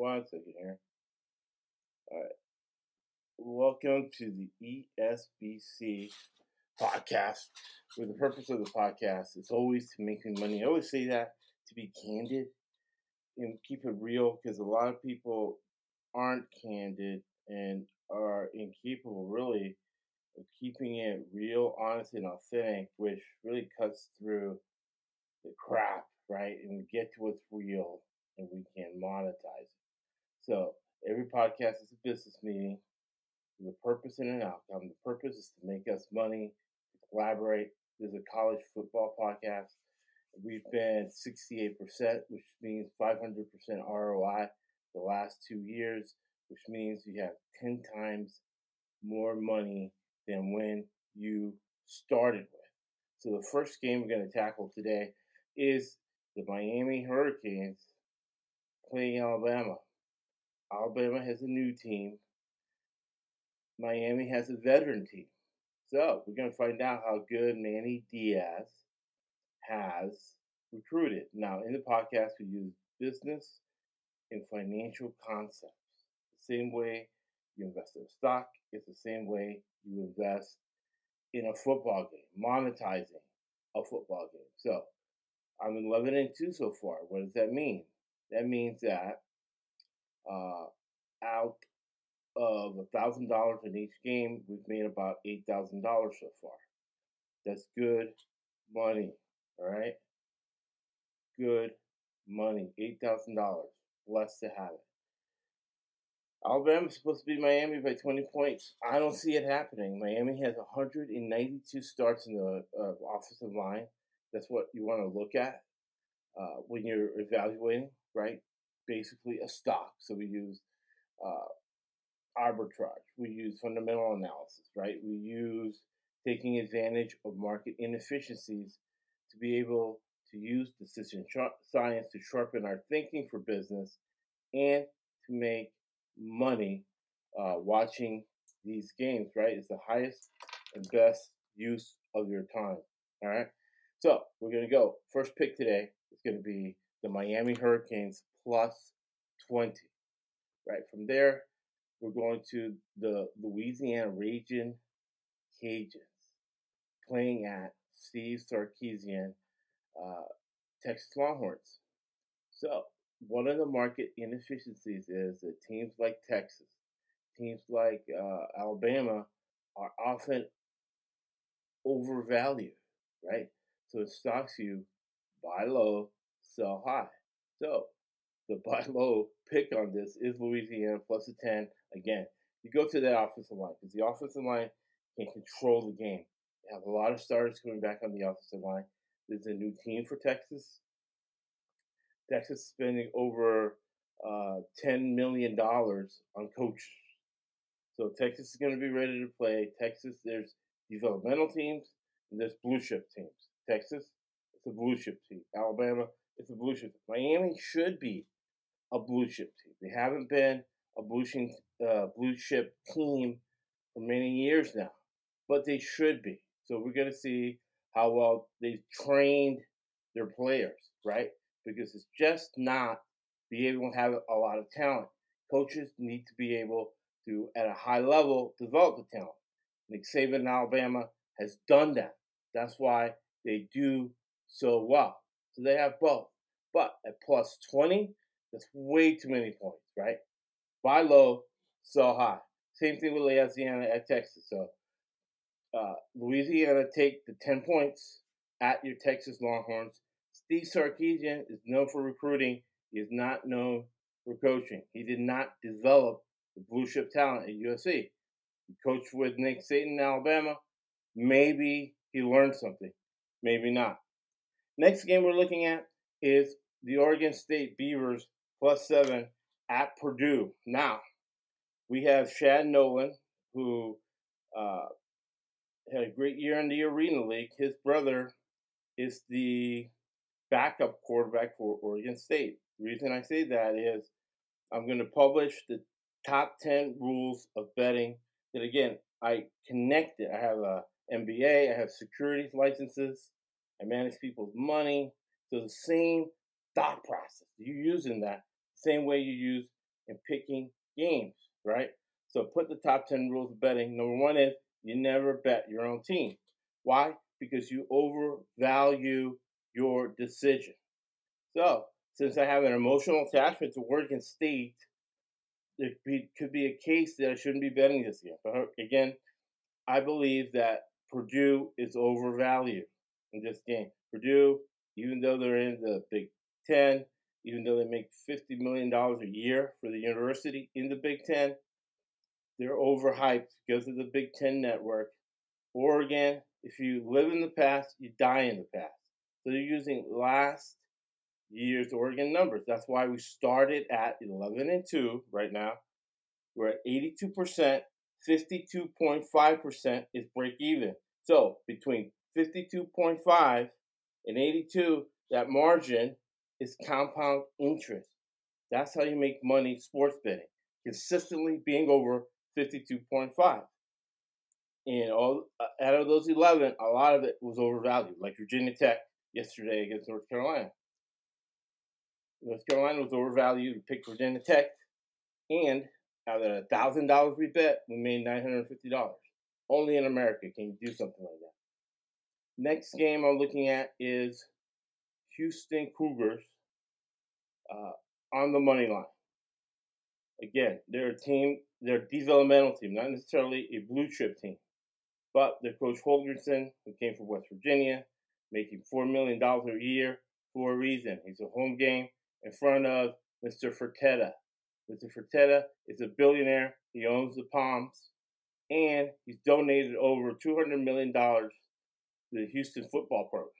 one second here. All right. Welcome to the ESBC podcast. Where the purpose of the podcast is always to make me money. I always say that to be candid and keep it real because a lot of people aren't candid and are incapable, really, of keeping it real, honest, and authentic, which really cuts through the crap, right? And we get to what's real and we can monetize it. So every podcast is a business meeting a purpose and an outcome. The purpose is to make us money, to collaborate. This is a college football podcast. We've been 68%, which means 500% ROI the last two years, which means you have 10 times more money than when you started with. So the first game we're going to tackle today is the Miami Hurricanes playing Alabama. Alabama has a new team. Miami has a veteran team. So we're going to find out how good Manny Diaz has recruited. Now, in the podcast, we use business and financial concepts. The same way you invest in stock, it's the same way you invest in a football game, monetizing a football game. So I'm 11 and 2 so far. What does that mean? That means that uh, out of a thousand dollars in each game, we've made about eight thousand dollars so far. That's good money. All right, good money. Eight thousand dollars. Blessed to have it. Alabama's supposed to beat Miami by 20 points. I don't see it happening. Miami has 192 starts in the uh, offensive line. That's what you want to look at uh, when you're evaluating, right? Basically, a stock. So we use uh, arbitrage. We use fundamental analysis, right? We use taking advantage of market inefficiencies to be able to use decision science to sharpen our thinking for business and to make money uh, watching these games, right? It's the highest and best use of your time. All right. So we're going to go. First pick today is going to be the Miami Hurricanes plus 20. Right. From there, we're going to the Louisiana Raging Cajuns playing at Steve Sarkisian, uh, Texas Longhorns. So one of the market inefficiencies is that teams like Texas, teams like uh, Alabama are often overvalued, right? So it stocks you buy low, sell high. So the buy low pick on this is Louisiana plus a 10. Again, you go to that offensive line because the offensive line can control the game. They have a lot of starters coming back on the offensive line. There's a new team for Texas. Texas spending over uh, $10 million on coaches. So Texas is going to be ready to play. Texas, there's developmental teams and there's blue chip teams. Texas, it's a blue chip team. Alabama, it's a blue chip. Miami should be a blue chip team. They haven't been a blue chip, uh, blue chip team for many years now, but they should be. So we're going to see how well they've trained their players, right? because it's just not be able to have a lot of talent. Coaches need to be able to, at a high level, develop the talent. Nick Saban in Alabama has done that. That's why they do so well. So they have both. But at plus 20, that's way too many points, right? Buy low, sell high. Same thing with Louisiana at Texas. So uh, Louisiana take the 10 points at your Texas Longhorns Steve Sarkisian is known for recruiting. He is not known for coaching. He did not develop the blue chip talent at USC. He coached with Nick Saban in Alabama. Maybe he learned something. Maybe not. Next game we're looking at is the Oregon State Beavers plus seven at Purdue. Now, we have Chad Nolan, who uh, had a great year in the Arena League. His brother is the backup quarterback for Oregon State. The reason I say that is I'm going to publish the top 10 rules of betting that again, I connect it. I have a MBA, I have securities licenses, I manage people's money. So the same thought process you're using that same way you use in picking games, right? So put the top 10 rules of betting. Number one is you never bet your own team. Why? Because you overvalue your decision. So, since I have an emotional attachment to Oregon State, there could be a case that I shouldn't be betting this game. But again, I believe that Purdue is overvalued in this game. Purdue, even though they're in the Big Ten, even though they make $50 million a year for the university in the Big Ten, they're overhyped because of the Big Ten network. Oregon, if you live in the past, you die in the past. So they're using last year's Oregon numbers. That's why we started at 11 and 2 right now. We're at 82%. 52.5% is break even. So between 52.5 and 82, that margin is compound interest. That's how you make money sports betting, consistently being over 52.5. And all uh, out of those 11, a lot of it was overvalued, like Virginia Tech yesterday against North Carolina. North Carolina was overvalued. We picked Virginia Tech, and out of a thousand dollars we bet, we made nine hundred fifty dollars. Only in America can you do something like that. Next game I'm looking at is Houston Cougars uh, on the money line. Again, they're a team, they're a developmental team, not necessarily a blue chip team. But their coach Holgorsen, who came from West Virginia, making $4 million a year for a reason. He's a home game in front of Mr. Fertitta. Mr. Fertitta is a billionaire. He owns the Palms, and he's donated over $200 million to the Houston football program.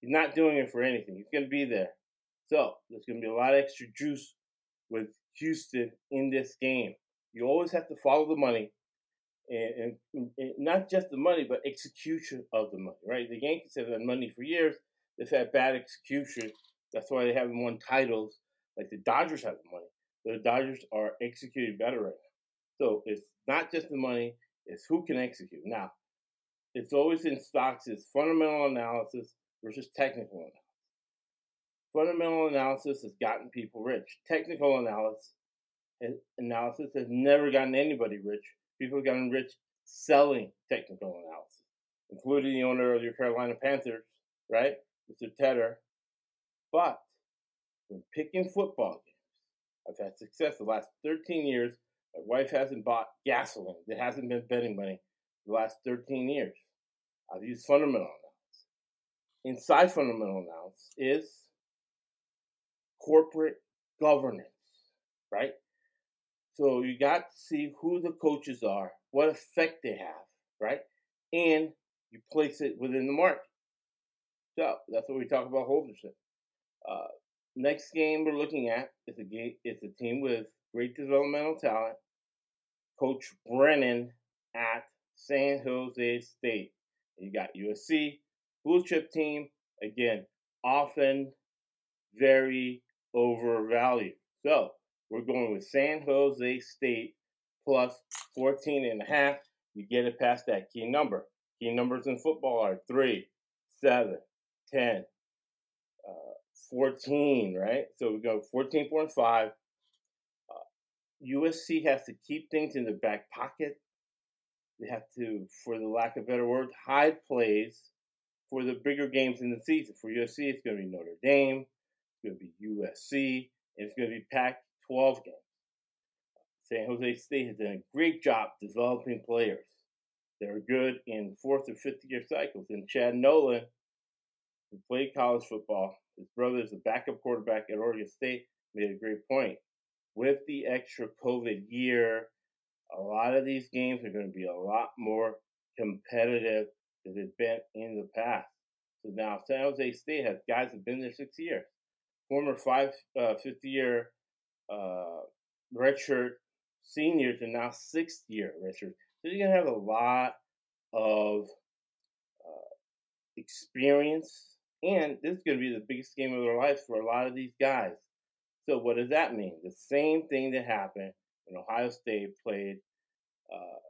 He's not doing it for anything. He's going to be there. So there's going to be a lot of extra juice with Houston in this game. You always have to follow the money, and, and, and not just the money, but execution of the money. Right? The Yankees have had money for years. They've had bad execution. That's why they haven't won titles like the Dodgers have the money. The Dodgers are executing better right now. So it's not just the money, it's who can execute. Now, it's always in stocks It's fundamental analysis versus technical analysis. Fundamental analysis has gotten people rich. Technical analysis eh, analysis has never gotten anybody rich. People have gotten rich selling technical analysis, including the owner of your Carolina Panthers, right, Mr. Tepper. But when picking football games, I've had success the last 13 years. My wife hasn't bought gasoline. It hasn't been betting money the last 13 years. I've used fundamental. Inside fundamental analysis is corporate governance, right? So you got to see who the coaches are, what effect they have, right? And you place it within the market. So that's what we talk about Holgorsen. Uh, next game we're looking at is a game. It's a team with great developmental talent. Coach Brennan at San Jose State. You got USC, blue chip team. Again, often very overvalued. So we're going with San Jose State plus 14 and a half. You get it past that key number. Key numbers in football are 3, 7, 10, uh, 14, right? So we go 14.5. Uh, USC has to keep things in the back pocket. They have to, for the lack of better word, hide plays for the bigger games in the season. For USC, it's going to be Notre Dame, it's going to be USC, and it's going to be Pac 12 games. San Jose State has done a great job developing players. They're good in fourth or fifth year cycles. And Chad Nolan, who played college football, his brother is a backup quarterback at Oregon State, made a great point. With the extra COVID year, a lot of these games are going to be a lot more competitive than they've been in the past. So now San Jose State has guys that have been there six years. Former five uh, fifth year uh, redshirt seniors and now sixth year redshirt. So you're gonna have a lot of uh, experience, and this is gonna be the biggest game of their lives for a lot of these guys. So what does that mean? The same thing that happened when Ohio State played uh,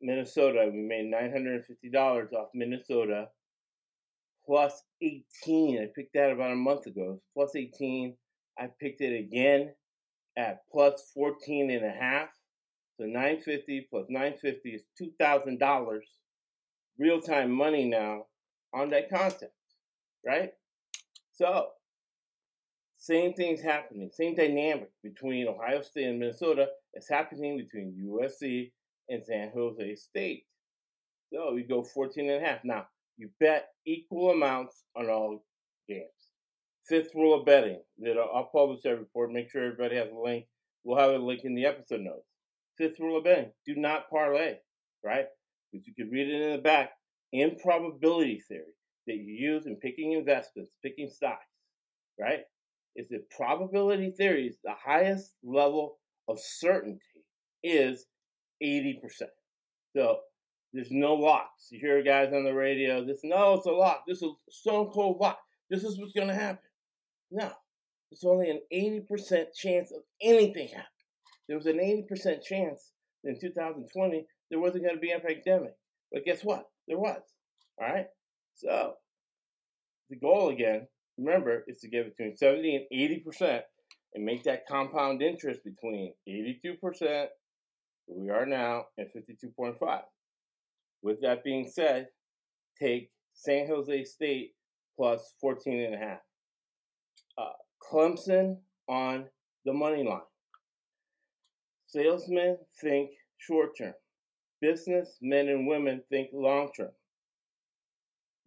Minnesota. We made nine hundred and fifty dollars off Minnesota plus 18. I picked that about a month ago. Plus 18. I picked it again at plus 14 and a half. So 950 plus 950 is $2,000 real time money now on that concept, right? So, same thing's happening, same dynamic between Ohio State and Minnesota is happening between USC and San Jose State. So we go 14 and a half. Now, you bet equal amounts on all games. Fifth rule of betting that I'll publish that report. Make sure everybody has a link. We'll have a link in the episode notes. Fifth rule of betting do not parlay, right? Because you can read it in the back. Improbability theory that you use in picking investments, picking stocks, right? Is that probability theories, the highest level of certainty is 80%. So there's no locks. You hear guys on the radio, this, no, it's a lock. This is a stone cold lock. This is what's going to happen. No, it's only an 80% chance of anything happening. There was an 80% chance in 2020 there wasn't going to be an epidemic. But guess what? There was. All right? So, the goal again, remember, is to get between 70 and 80% and make that compound interest between 82%, where we are now, at 52.5. With that being said, take San Jose State plus 14 and a half. Uh, Clemson on the money line. Salesmen think short term. Business men and women think long term.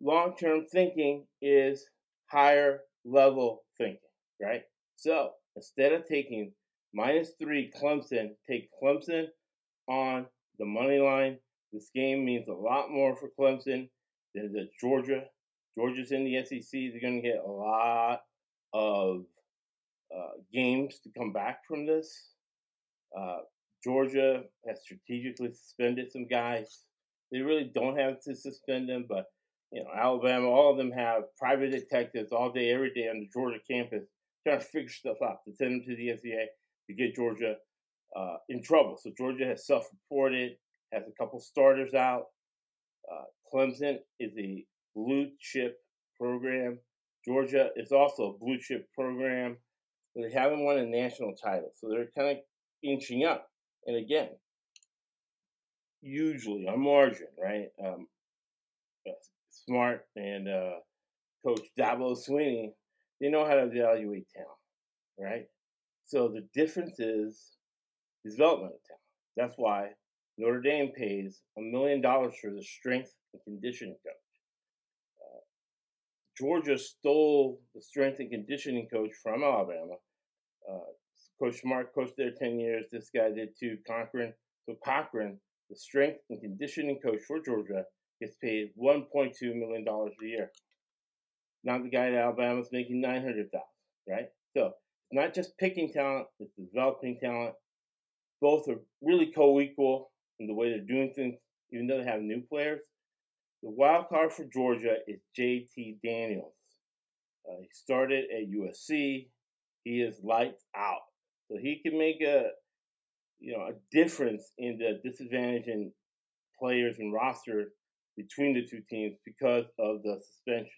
Long term thinking is higher level thinking, right? So instead of taking minus three Clemson, take Clemson on the money line. This game means a lot more for Clemson than the Georgia. Georgia's in the SEC. They're going to get a lot of uh, games to come back from this. Uh, Georgia has strategically suspended some guys. They really don't have to suspend them, but you know, Alabama, all of them have private detectives all day, every day on the Georgia campus trying to figure stuff out to send them to the NCAA to get Georgia uh, in trouble. So Georgia has self-reported, has a couple starters out. Uh, Clemson is a blue chip program. Georgia is also a blue chip program. They haven't won a national title, so they're kind of inching up. And again, usually on margin, right? Um, Smart and uh, Coach Dabo Swinney, they know how to evaluate talent, right? So the difference is development talent. That's why Notre Dame pays a million dollars for the strength and conditioning coach. Uh, Georgia stole the strength and conditioning coach from Alabama. Uh, Coach Smart coached there 10 years. This guy did too, Cochran. So Cochran, the strength and conditioning coach for Georgia, gets paid $1.2 million a year. Not the guy at Alabama is making 900000 right? So it's not just picking talent, it's developing talent. Both are really co-equal in the way they're doing things, even though they have new players. The wild card for Georgia is JT Daniels. Uh, he started at USC. He is lights out. So he can make a you know a difference in the disadvantage in players and roster between the two teams because of the suspension.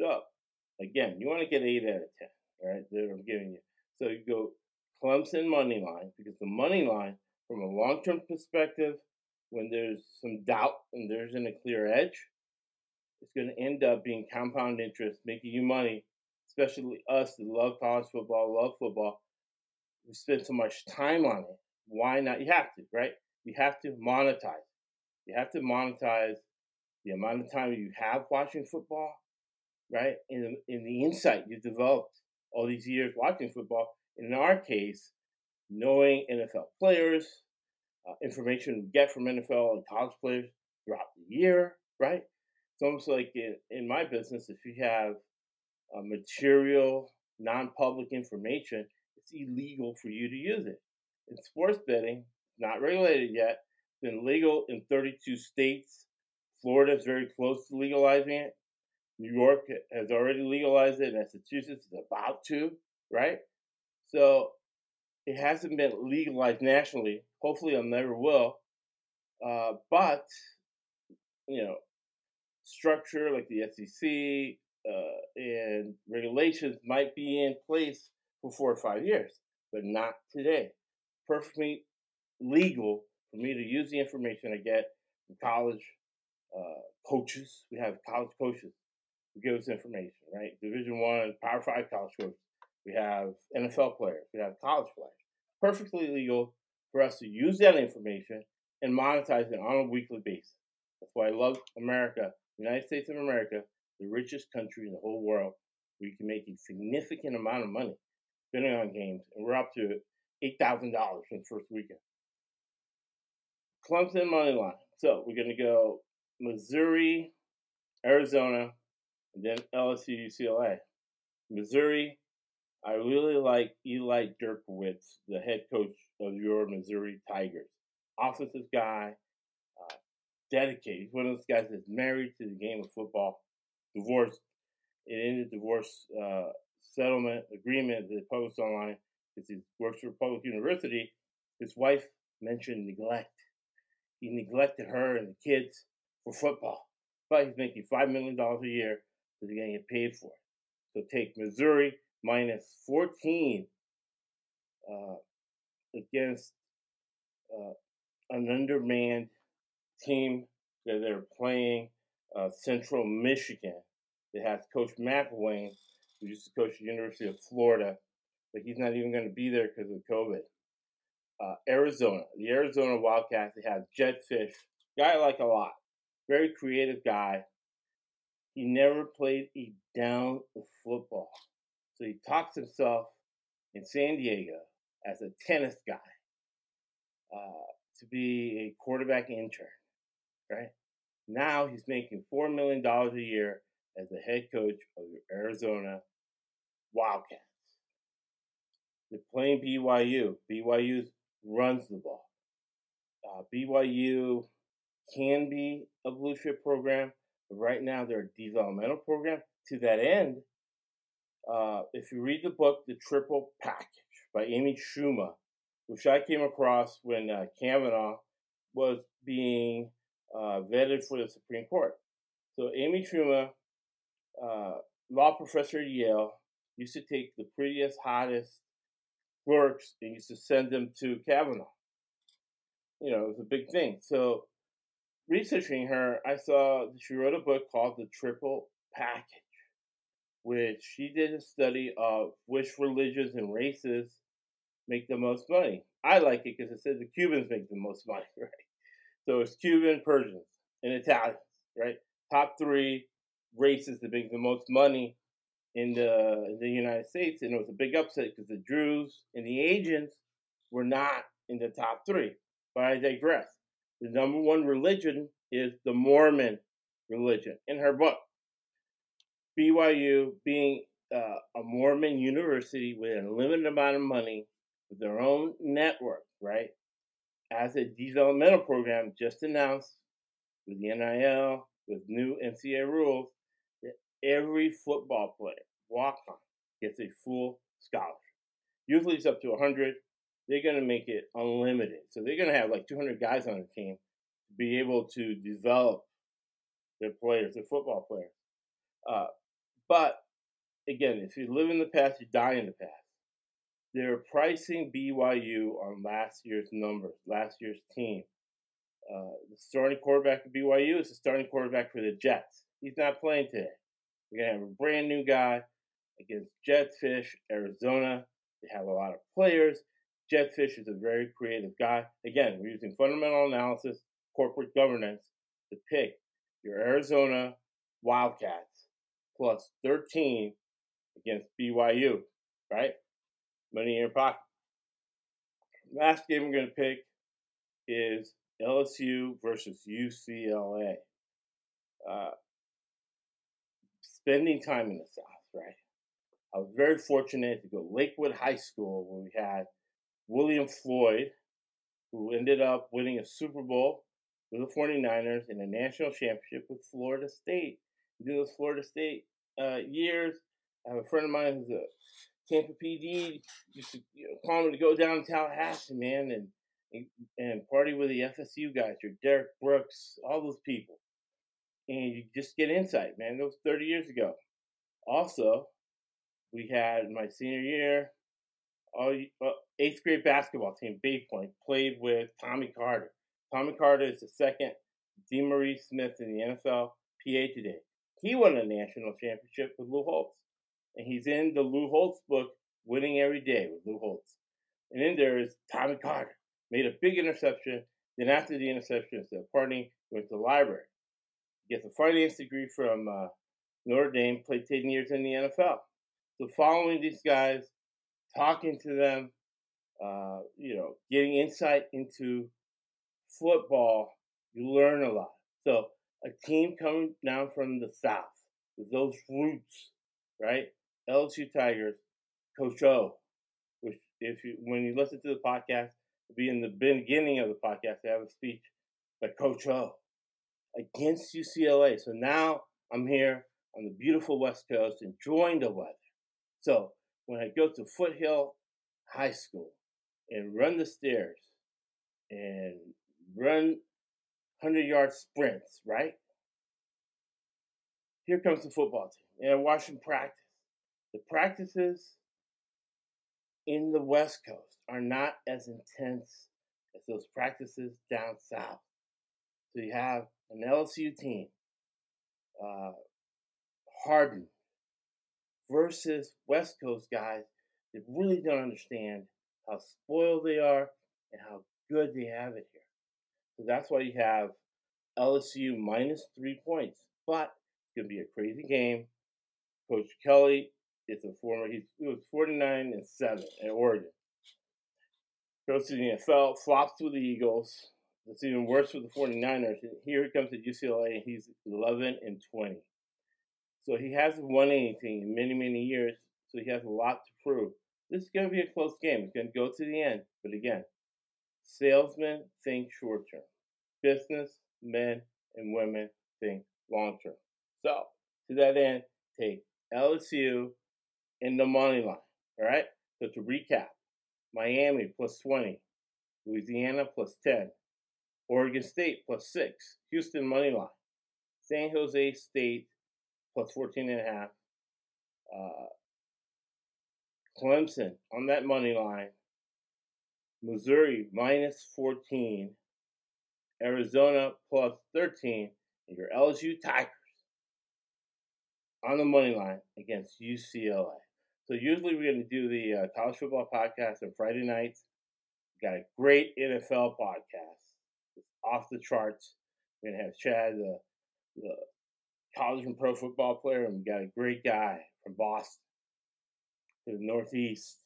So again, you want to get eight out of ten, right? That I'm giving you. So you go Clemson money line because the money line, from a long term perspective, when there's some doubt and there isn't a clear edge, it's going to end up being compound interest, making you money. Especially us that love college football, love football, we spend so much time on it. Why not? You have to, right? You have to monetize. You have to monetize the amount of time you have watching football, right? In the insight you've developed all these years watching football. In our case, knowing NFL players, uh, information we get from NFL and college players throughout the year, right? It's almost like in, in my business, if you have uh, material, non-public information, it's illegal for you to use it. In sports betting, it's not regulated yet, it's been legal in 32 states. Florida is very close to legalizing it. New York has already legalized it. Massachusetts is about to, right? So it hasn't been legalized nationally. Hopefully, it never will. Uh, but you know, structure like the SEC uh, and regulations might be in place for four or five years. but not today. Perfectly legal for me to use the information I get from college uh, coaches. We have college coaches who give us information, right? Division One, Power Five college coaches. We have NFL players. We have college players. Perfectly legal for us to use that information and monetize it on a weekly basis. That's why I love America, United States of America, the richest country in the whole world, you can make a significant amount of money betting on games, and we're up to eight thousand dollars in the first weekend. Clemson money line. So we're gonna go Missouri, Arizona, and then LSU UCLA. Missouri, I really like Eli Drinkwitz, the head coach of your Missouri Tigers. Offensive guy, uh, dedicated. He's one of those guys that's married to the game of football. Divorced. It ended divorce uh, settlement agreement that published online because he works for public university. His wife mentioned neglect. He neglected her and the kids for football. But he's making $5 million a year because he's going to get paid for it. So take Missouri minus 14 uh, against uh, an undermanned team that they're playing uh, Central Michigan that has Coach McElwain, who used to coach the University of Florida, but he's not even going to be there because of COVID. Uh, Arizona, the Arizona Wildcats, they have Jedd Fisch, guy I like a lot, very creative guy. He never played a down of football. So he talks himself in San Diego as a tennis guy uh, to be a quarterback intern, right? Now he's making $4 million a year as the head coach of the Arizona Wildcats. They're playing BYU. BYU runs the ball. Uh, BYU can be a blue chip program, but right now they're a developmental program. To that end, uh, if you read the book, The Triple Package by Amy Schumer, which I came across when uh, Kavanaugh was being uh, vetted for the Supreme Court. So Amy Schumer, uh, law professor at Yale, used to take the prettiest, hottest clerks and used to send them to Kavanaugh. You know, it was a big thing. So researching her, I saw she wrote a book called The Triple Package which she did a study of which religions and races make the most money. I like it because it says the Cubans make the most money, right? So it's Cuban, Persians, and Italians, right? Top three races that make the most money in the in the United States, and it was a big upset because the Druze and the Asians were not in the top three. But I digress. The number one religion is the Mormon religion in her book. BYU being uh, a Mormon university with a limited amount of money, with their own network, right? As a developmental program just announced with the NIL, with new NCAA rules, that every football player, walk on, gets a full scholarship. Usually it's up to 100. They're going to make it unlimited. So they're going to have like 200 guys on the team to be able to develop their players, their football players. Uh, but again, if you live in the past, you die in the past. They're pricing BYU on last year's numbers, last year's team. Uh, the starting quarterback of BYU is the starting quarterback for the Jets. He's not playing today. We're to have a brand new guy against Jedd Fisch, Arizona. They have a lot of players. Jedd Fisch is a very creative guy. Again, we're using fundamental analysis, corporate governance to pick your Arizona Wildcats plus 13 against BYU, right? Money in your pocket. Last game I'm going to pick is LSU versus UCLA. Uh, spending time in the South, right? I was very fortunate to go to Lakewood High School where we had William Floyd, who ended up winning a Super Bowl with the 49ers and a national championship with Florida State. He did Florida State uh, years. I have a friend of mine who's a Tampa PD. Used to you know, call him to go down to Tallahassee, man, and, and party with the FSU guys, your Derrick Brooks, all those people, and you just get insight, man. That was 30 years ago. Also, we had my senior year. uh, eighth grade basketball team, Bay Point, played with Tommy Carter. Tommy Carter is the second DeMaurice Smith in the NFL PA today. He won a national championship with Lou Holtz. And he's in the Lou Holtz book, Winning Every Day with Lou Holtz. And in there is Tommy Carter, made a big interception. Then after the interception, instead of partying, went to the library. Gets a finance degree from uh, Notre Dame, played 10 years in the NFL. So following these guys, talking to them, uh, you know, getting insight into football, you learn a lot. So a team coming down from the South with those roots, right? LSU Tigers, Coach O, which if you when you listen to the podcast, will be in the beginning of the podcast. I have a speech by Coach O against UCLA. So now I'm here on the beautiful West Coast, enjoying the weather. So when I go to Foothill High School and run the stairs and run 100 yard sprints, right? Here comes the football team. And I watch them practice. The practices in the West Coast are not as intense as those practices down south. So you have an LSU team, uh, hardened, versus West Coast guys that really don't understand how spoiled they are and how good they have it here. That's why you have LSU minus three points. But it's going to be a crazy game. Coach Kelly is a former, he was 49 and 7 at Oregon. Goes to the NFL, flops with the Eagles. It's even worse for the 49ers. Here he comes to UCLA, and he's 11 and 20. So he hasn't won anything in many, many years. So he has a lot to prove. This is going to be a close game. It's going to go to the end. But again, salesmen think short term. Business men and women think long term. So to that end, take LSU in the money line. All right. So to recap, Miami plus 20, Louisiana plus 10, Oregon State plus 6, Houston money line, San Jose State plus 14 and a half. Uh, Clemson on that money line. Missouri minus 14. Arizona plus 13. And your LSU Tigers on the money line against UCLA. So usually we're going to do the uh, college football podcast on Friday nights. We got a great NFL podcast. It's off the charts. We're going to have Chad, the, the college and pro football player, and we got a great guy from Boston to the Northeast,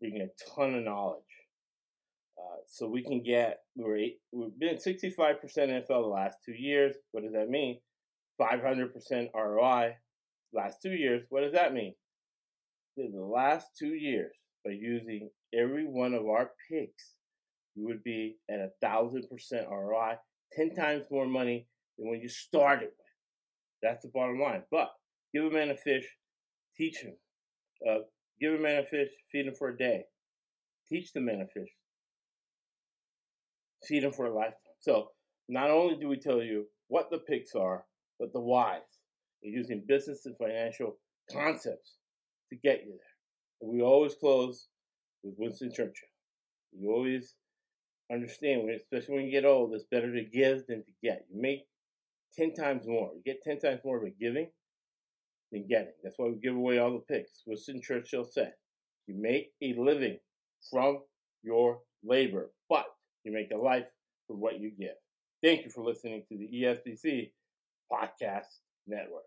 bringing a ton of knowledge. Uh, so we can get we're eight, we've been 65% NFL the last two years. What does that mean? 500% ROI last two years. What does that mean? In the last two years, by using every one of our picks, you would be at a thousand percent ROI, ten times more money than when you started with. That's the bottom line. But give a man a fish, teach him. Uh, give a man a fish, feed him for a day. Teach the man a fish, feed him for a lifetime. So not only do we tell you what the picks are, but the whys. We're using business and financial concepts to get you there. And we always close with Winston Churchill. You always understand, especially when you get old, it's better to give than to get. You make 10 times more. You get 10 times more by giving than getting. That's why we give away all the picks. Winston Churchill said, You make a living from your labor, but you make a life for what you give. Thank you for listening to the ESBC Podcast Network.